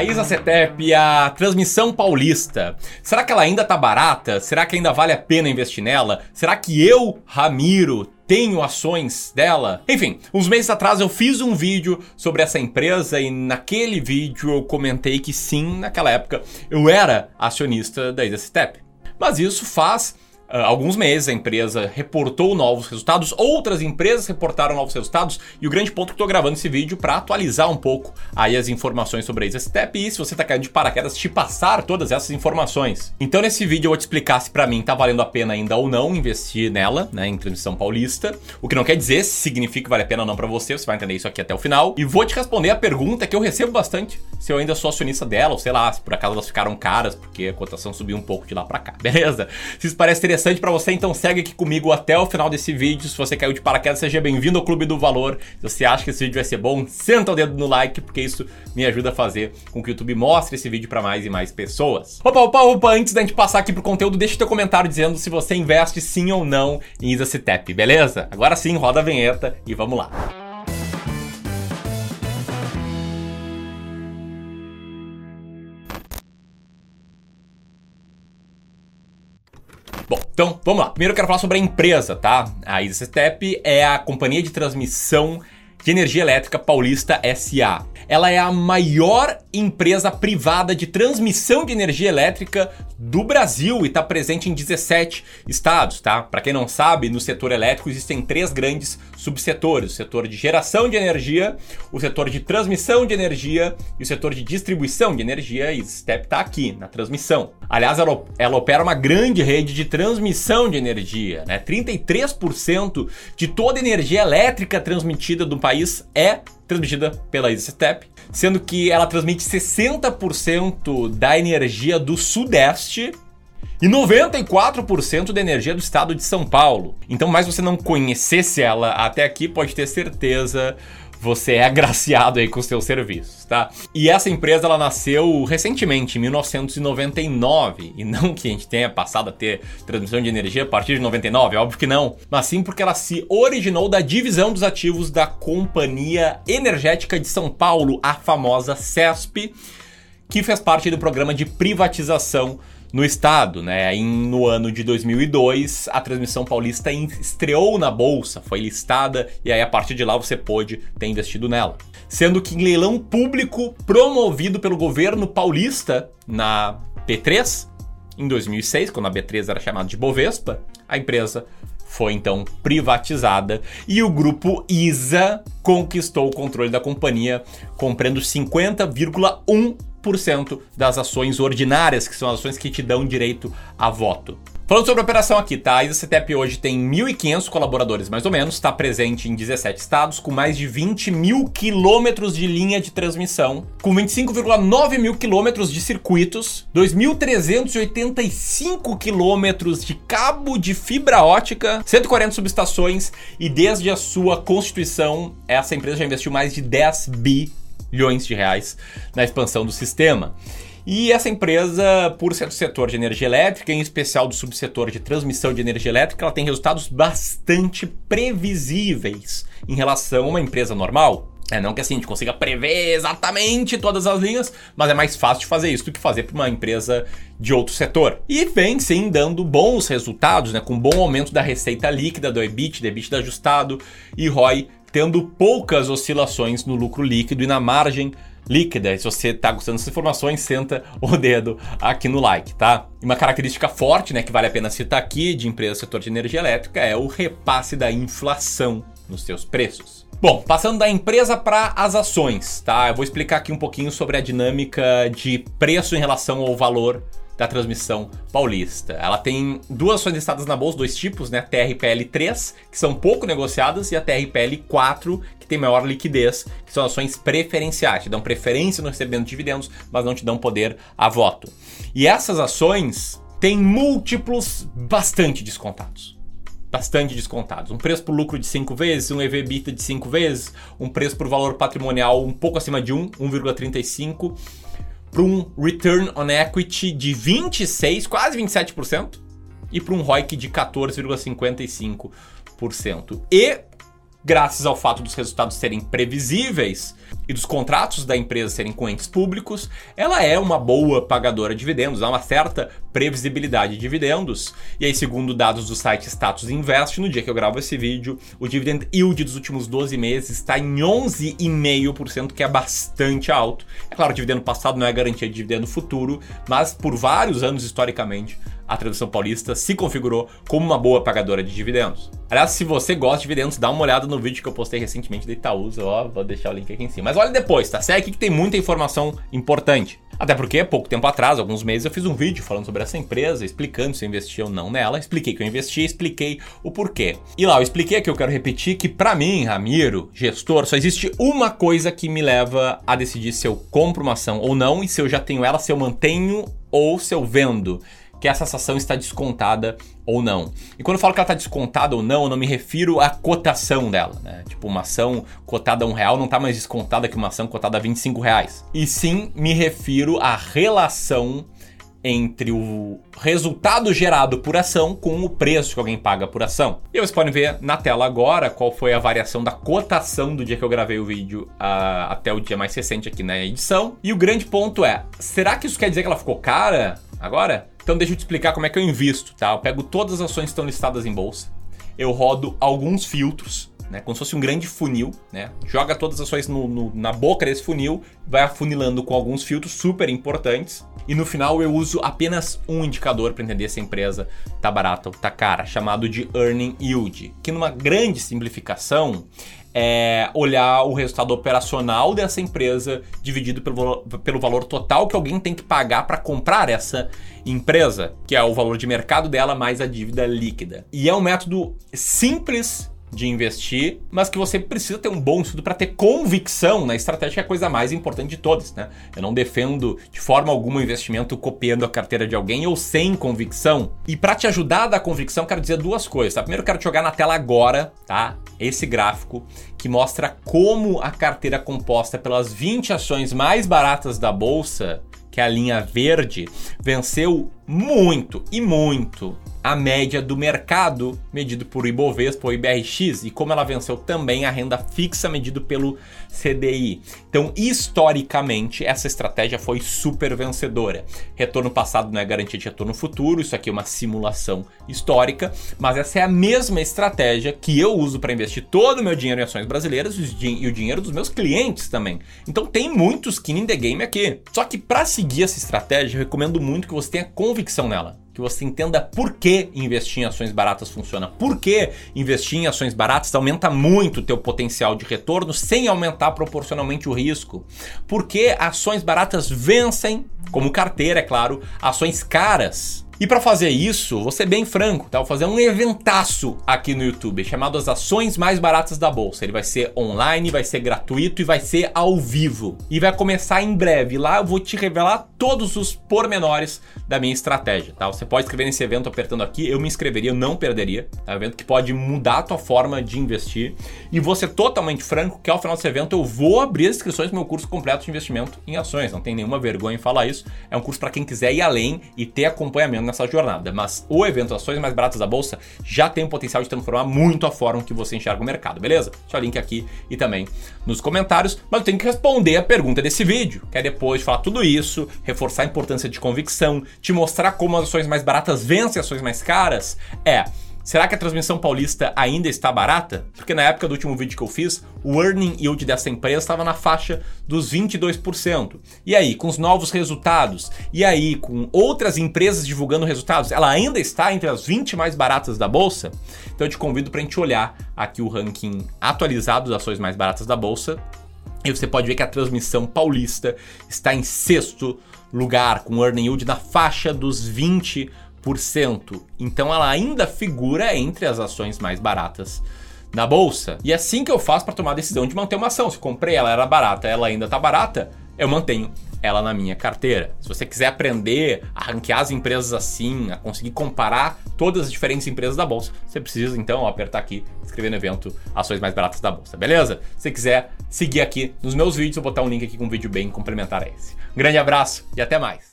A Isa Cetep, a transmissão paulista. Será que ela ainda tá barata? Será que ainda vale a pena investir nela? Será que eu, Ramiro, tenho ações dela. Enfim, uns meses atrás eu fiz um vídeo sobre essa empresa e naquele vídeo eu comentei que sim, naquela época eu era acionista da Step. Mas isso faz alguns meses a empresa reportou novos resultados, outras empresas reportaram novos resultados, e o grande ponto que estou gravando esse vídeo para atualizar um pouco aí as informações sobre a EasyStep e se você está caindo de paraquedas, te passar todas essas informações. Então nesse vídeo eu vou te explicar se para mim está valendo a pena ainda ou não investir nela, né, em transmissão paulista, o que não quer dizer se significa que vale a pena ou não para você, você vai entender isso aqui até o final, e vou te responder a pergunta que eu recebo bastante, se eu ainda sou acionista dela, ou sei lá, se por acaso elas ficaram caras, porque a cotação subiu um pouco de lá para cá, beleza? Se isso parece interessante, interessante para você, então segue aqui comigo até o final desse vídeo. Se você caiu de paraquedas, seja bem-vindo ao Clube do Valor. Se você acha que esse vídeo vai ser bom, senta o dedo no like, porque isso me ajuda a fazer com que o YouTube mostre esse vídeo para mais e mais pessoas. Opa, opa, opa, antes da gente passar aqui pro conteúdo, deixa teu comentário dizendo se você investe sim ou não em IsaCitep, beleza? Agora sim, roda a vinheta e vamos lá. Então vamos lá. Primeiro eu quero falar sobre a empresa, tá? A EasyStep é a companhia de transmissão de energia elétrica paulista SA. Ela é a maior empresa privada de transmissão de energia elétrica do Brasil e está presente em 17 estados, tá? Para quem não sabe, no setor elétrico existem três grandes subsetores: o setor de geração de energia, o setor de transmissão de energia e o setor de distribuição de energia. E STEP está aqui na transmissão. Aliás, ela, ela opera uma grande rede de transmissão de energia, né? 33% de toda energia elétrica transmitida do país é transmitida pela EasyStep, sendo que ela transmite 60% da energia do Sudeste e 94% da energia do estado de São Paulo. Então, mais você não conhecesse ela até aqui, pode ter certeza você é agraciado aí com os seus serviços, tá? E essa empresa ela nasceu recentemente, em 1999, e não que a gente tenha passado a ter transmissão de energia a partir de 99, óbvio que não, mas sim porque ela se originou da divisão dos ativos da Companhia Energética de São Paulo, a famosa CESP, que fez parte do programa de privatização no estado, né? no ano de 2002, a transmissão paulista estreou na bolsa, foi listada e aí a partir de lá você pôde ter investido nela. Sendo que em leilão público promovido pelo governo paulista na P3 em 2006, quando a B3 era chamada de Bovespa, a empresa foi então privatizada e o grupo ISA conquistou o controle da companhia, comprando 50,1 das ações ordinárias, que são ações que te dão direito a voto. Falando sobre a operação aqui, tá? A ISCTEP hoje tem 1.500 colaboradores, mais ou menos, está presente em 17 estados, com mais de 20 mil quilômetros de linha de transmissão, com 25,9 mil quilômetros de circuitos, 2.385 quilômetros de cabo de fibra ótica, 140 subestações e desde a sua constituição, essa empresa já investiu mais de 10 bi bilhões de reais na expansão do sistema. E essa empresa, por ser do setor de energia elétrica, em especial do subsetor de transmissão de energia elétrica, ela tem resultados bastante previsíveis em relação a uma empresa normal. É, não que assim a gente consiga prever exatamente todas as linhas, mas é mais fácil de fazer isso do que fazer para uma empresa de outro setor. E vem sim dando bons resultados, né, com bom aumento da receita líquida, do EBIT, do EBIT ajustado e ROI tendo poucas oscilações no lucro líquido e na margem líquida. Se você está gostando dessas informações, senta o dedo aqui no like, tá? Uma característica forte, né, que vale a pena citar aqui de empresa do setor de energia elétrica é o repasse da inflação nos seus preços. Bom, passando da empresa para as ações, tá? Eu vou explicar aqui um pouquinho sobre a dinâmica de preço em relação ao valor da transmissão paulista. Ela tem duas ações listadas na bolsa, dois tipos, né? TRPL3, que são pouco negociadas, e a TRPL4, que tem maior liquidez, que são ações preferenciais, te dão preferência no recebimento de dividendos, mas não te dão poder a voto. E essas ações têm múltiplos bastante descontados bastante descontados. Um preço por lucro de 5 vezes, um EV/EBITDA de 5 vezes, um preço por valor patrimonial um pouco acima de 1, 1,35 para um return on equity de 26, quase 27%, e para um ROIC de 14,55%. E graças ao fato dos resultados serem previsíveis e dos contratos da empresa serem com entes públicos, ela é uma boa pagadora de dividendos, há uma certa previsibilidade de dividendos. E aí, segundo dados do site Status Invest, no dia que eu gravo esse vídeo, o dividend yield dos últimos 12 meses está em 11,5%, que é bastante alto. É claro, o dividendo passado não é garantia de dividendo futuro, mas por vários anos historicamente, a Tradição Paulista se configurou como uma boa pagadora de dividendos. Aliás, se você gosta de dividendos, dá uma olhada no vídeo que eu postei recentemente da Itaúsa, ó, vou deixar o link aqui em cima. Mas olha depois, tá? Segue aqui que tem muita informação importante. Até porque, pouco tempo atrás, alguns meses, eu fiz um vídeo falando sobre essa empresa, explicando se eu investi ou não nela. Expliquei que eu investi, expliquei o porquê. E lá, eu expliquei que eu quero repetir que, para mim, Ramiro, gestor, só existe uma coisa que me leva a decidir se eu compro uma ação ou não, e se eu já tenho ela, se eu mantenho ou se eu vendo que essa ação está descontada ou não. E quando eu falo que ela está descontada ou não, eu não me refiro à cotação dela. Né? Tipo, uma ação cotada a um real não está mais descontada que uma ação cotada a 25 reais. E sim me refiro à relação entre o resultado gerado por ação com o preço que alguém paga por ação. E vocês podem ver na tela agora qual foi a variação da cotação do dia que eu gravei o vídeo uh, até o dia mais recente aqui na edição. E o grande ponto é: será que isso quer dizer que ela ficou cara agora? Então deixa eu te explicar como é que eu invisto, tá? Eu pego todas as ações que estão listadas em bolsa, eu rodo alguns filtros, né? Como se fosse um grande funil, né? Joga todas as ações no, no, na boca desse funil, vai afunilando com alguns filtros super importantes. E no final eu uso apenas um indicador para entender se a empresa tá barata ou tá cara, chamado de Earning Yield, que numa grande simplificação é olhar o resultado operacional dessa empresa dividido pelo, pelo valor total que alguém tem que pagar para comprar essa empresa, que é o valor de mercado dela mais a dívida líquida. E é um método simples de investir, mas que você precisa ter um bom estudo para ter convicção na estratégia, que é a coisa mais importante de todas, né? Eu não defendo de forma alguma o investimento copiando a carteira de alguém ou sem convicção. E para te ajudar a dar convicção, quero dizer duas coisas, tá? Primeiro, quero te jogar na tela agora, tá? Esse gráfico que mostra como a carteira composta pelas 20 ações mais baratas da bolsa que é a linha verde, venceu muito e muito a média do mercado medido por Ibovespa ou IBRX e como ela venceu também a renda fixa medido pelo CDI. Então, historicamente, essa estratégia foi super vencedora. Retorno passado não é garantia de retorno futuro, isso aqui é uma simulação histórica, mas essa é a mesma estratégia que eu uso para investir todo o meu dinheiro em ações brasileiras e o dinheiro dos meus clientes também. Então, tem muito skin in the game aqui. Só que para seguir essa estratégia, eu recomendo muito que você tenha convicção nela que você entenda por que investir em ações baratas funciona. Por que investir em ações baratas aumenta muito o teu potencial de retorno sem aumentar proporcionalmente o risco. Por que ações baratas vencem, como carteira, é claro, ações caras e para fazer isso, vou ser bem franco, tá? Vou fazer um eventaço aqui no YouTube chamado As Ações Mais Baratas da Bolsa. Ele vai ser online, vai ser gratuito e vai ser ao vivo. E vai começar em breve. Lá eu vou te revelar todos os pormenores da minha estratégia, tá? Você pode escrever nesse evento apertando aqui, eu me inscreveria, eu não perderia. É um evento que pode mudar a tua forma de investir. E ser totalmente franco que ao final desse evento eu vou abrir as inscrições do meu curso completo de investimento em ações. Não tem nenhuma vergonha em falar isso. É um curso para quem quiser ir além e ter acompanhamento nessa jornada. Mas o evento Ações Mais Baratas da Bolsa já tem o potencial de transformar muito a forma que você enxerga o mercado, beleza? Deixa o link aqui e também nos comentários. Mas eu tenho que responder a pergunta desse vídeo, que é depois de falar tudo isso, reforçar a importância de convicção, te mostrar como as ações mais baratas vencem ações mais caras, é Será que a transmissão paulista ainda está barata? Porque na época do último vídeo que eu fiz, o earning yield dessa empresa estava na faixa dos 22%. E aí, com os novos resultados, e aí, com outras empresas divulgando resultados, ela ainda está entre as 20 mais baratas da bolsa? Então eu te convido para a gente olhar aqui o ranking atualizado das ações mais baratas da bolsa. E você pode ver que a transmissão paulista está em sexto lugar, com earning yield na faixa dos 20%. Então ela ainda figura entre as ações mais baratas na bolsa. E é assim que eu faço para tomar a decisão de manter uma ação. Se comprei, ela era barata, ela ainda está barata, eu mantenho ela na minha carteira. Se você quiser aprender a ranquear as empresas assim, a conseguir comparar todas as diferentes empresas da bolsa, você precisa então apertar aqui, escrever no evento Ações Mais Baratas da Bolsa, beleza? Se quiser seguir aqui nos meus vídeos, eu vou botar um link aqui com um vídeo bem complementar a esse. Um grande abraço e até mais!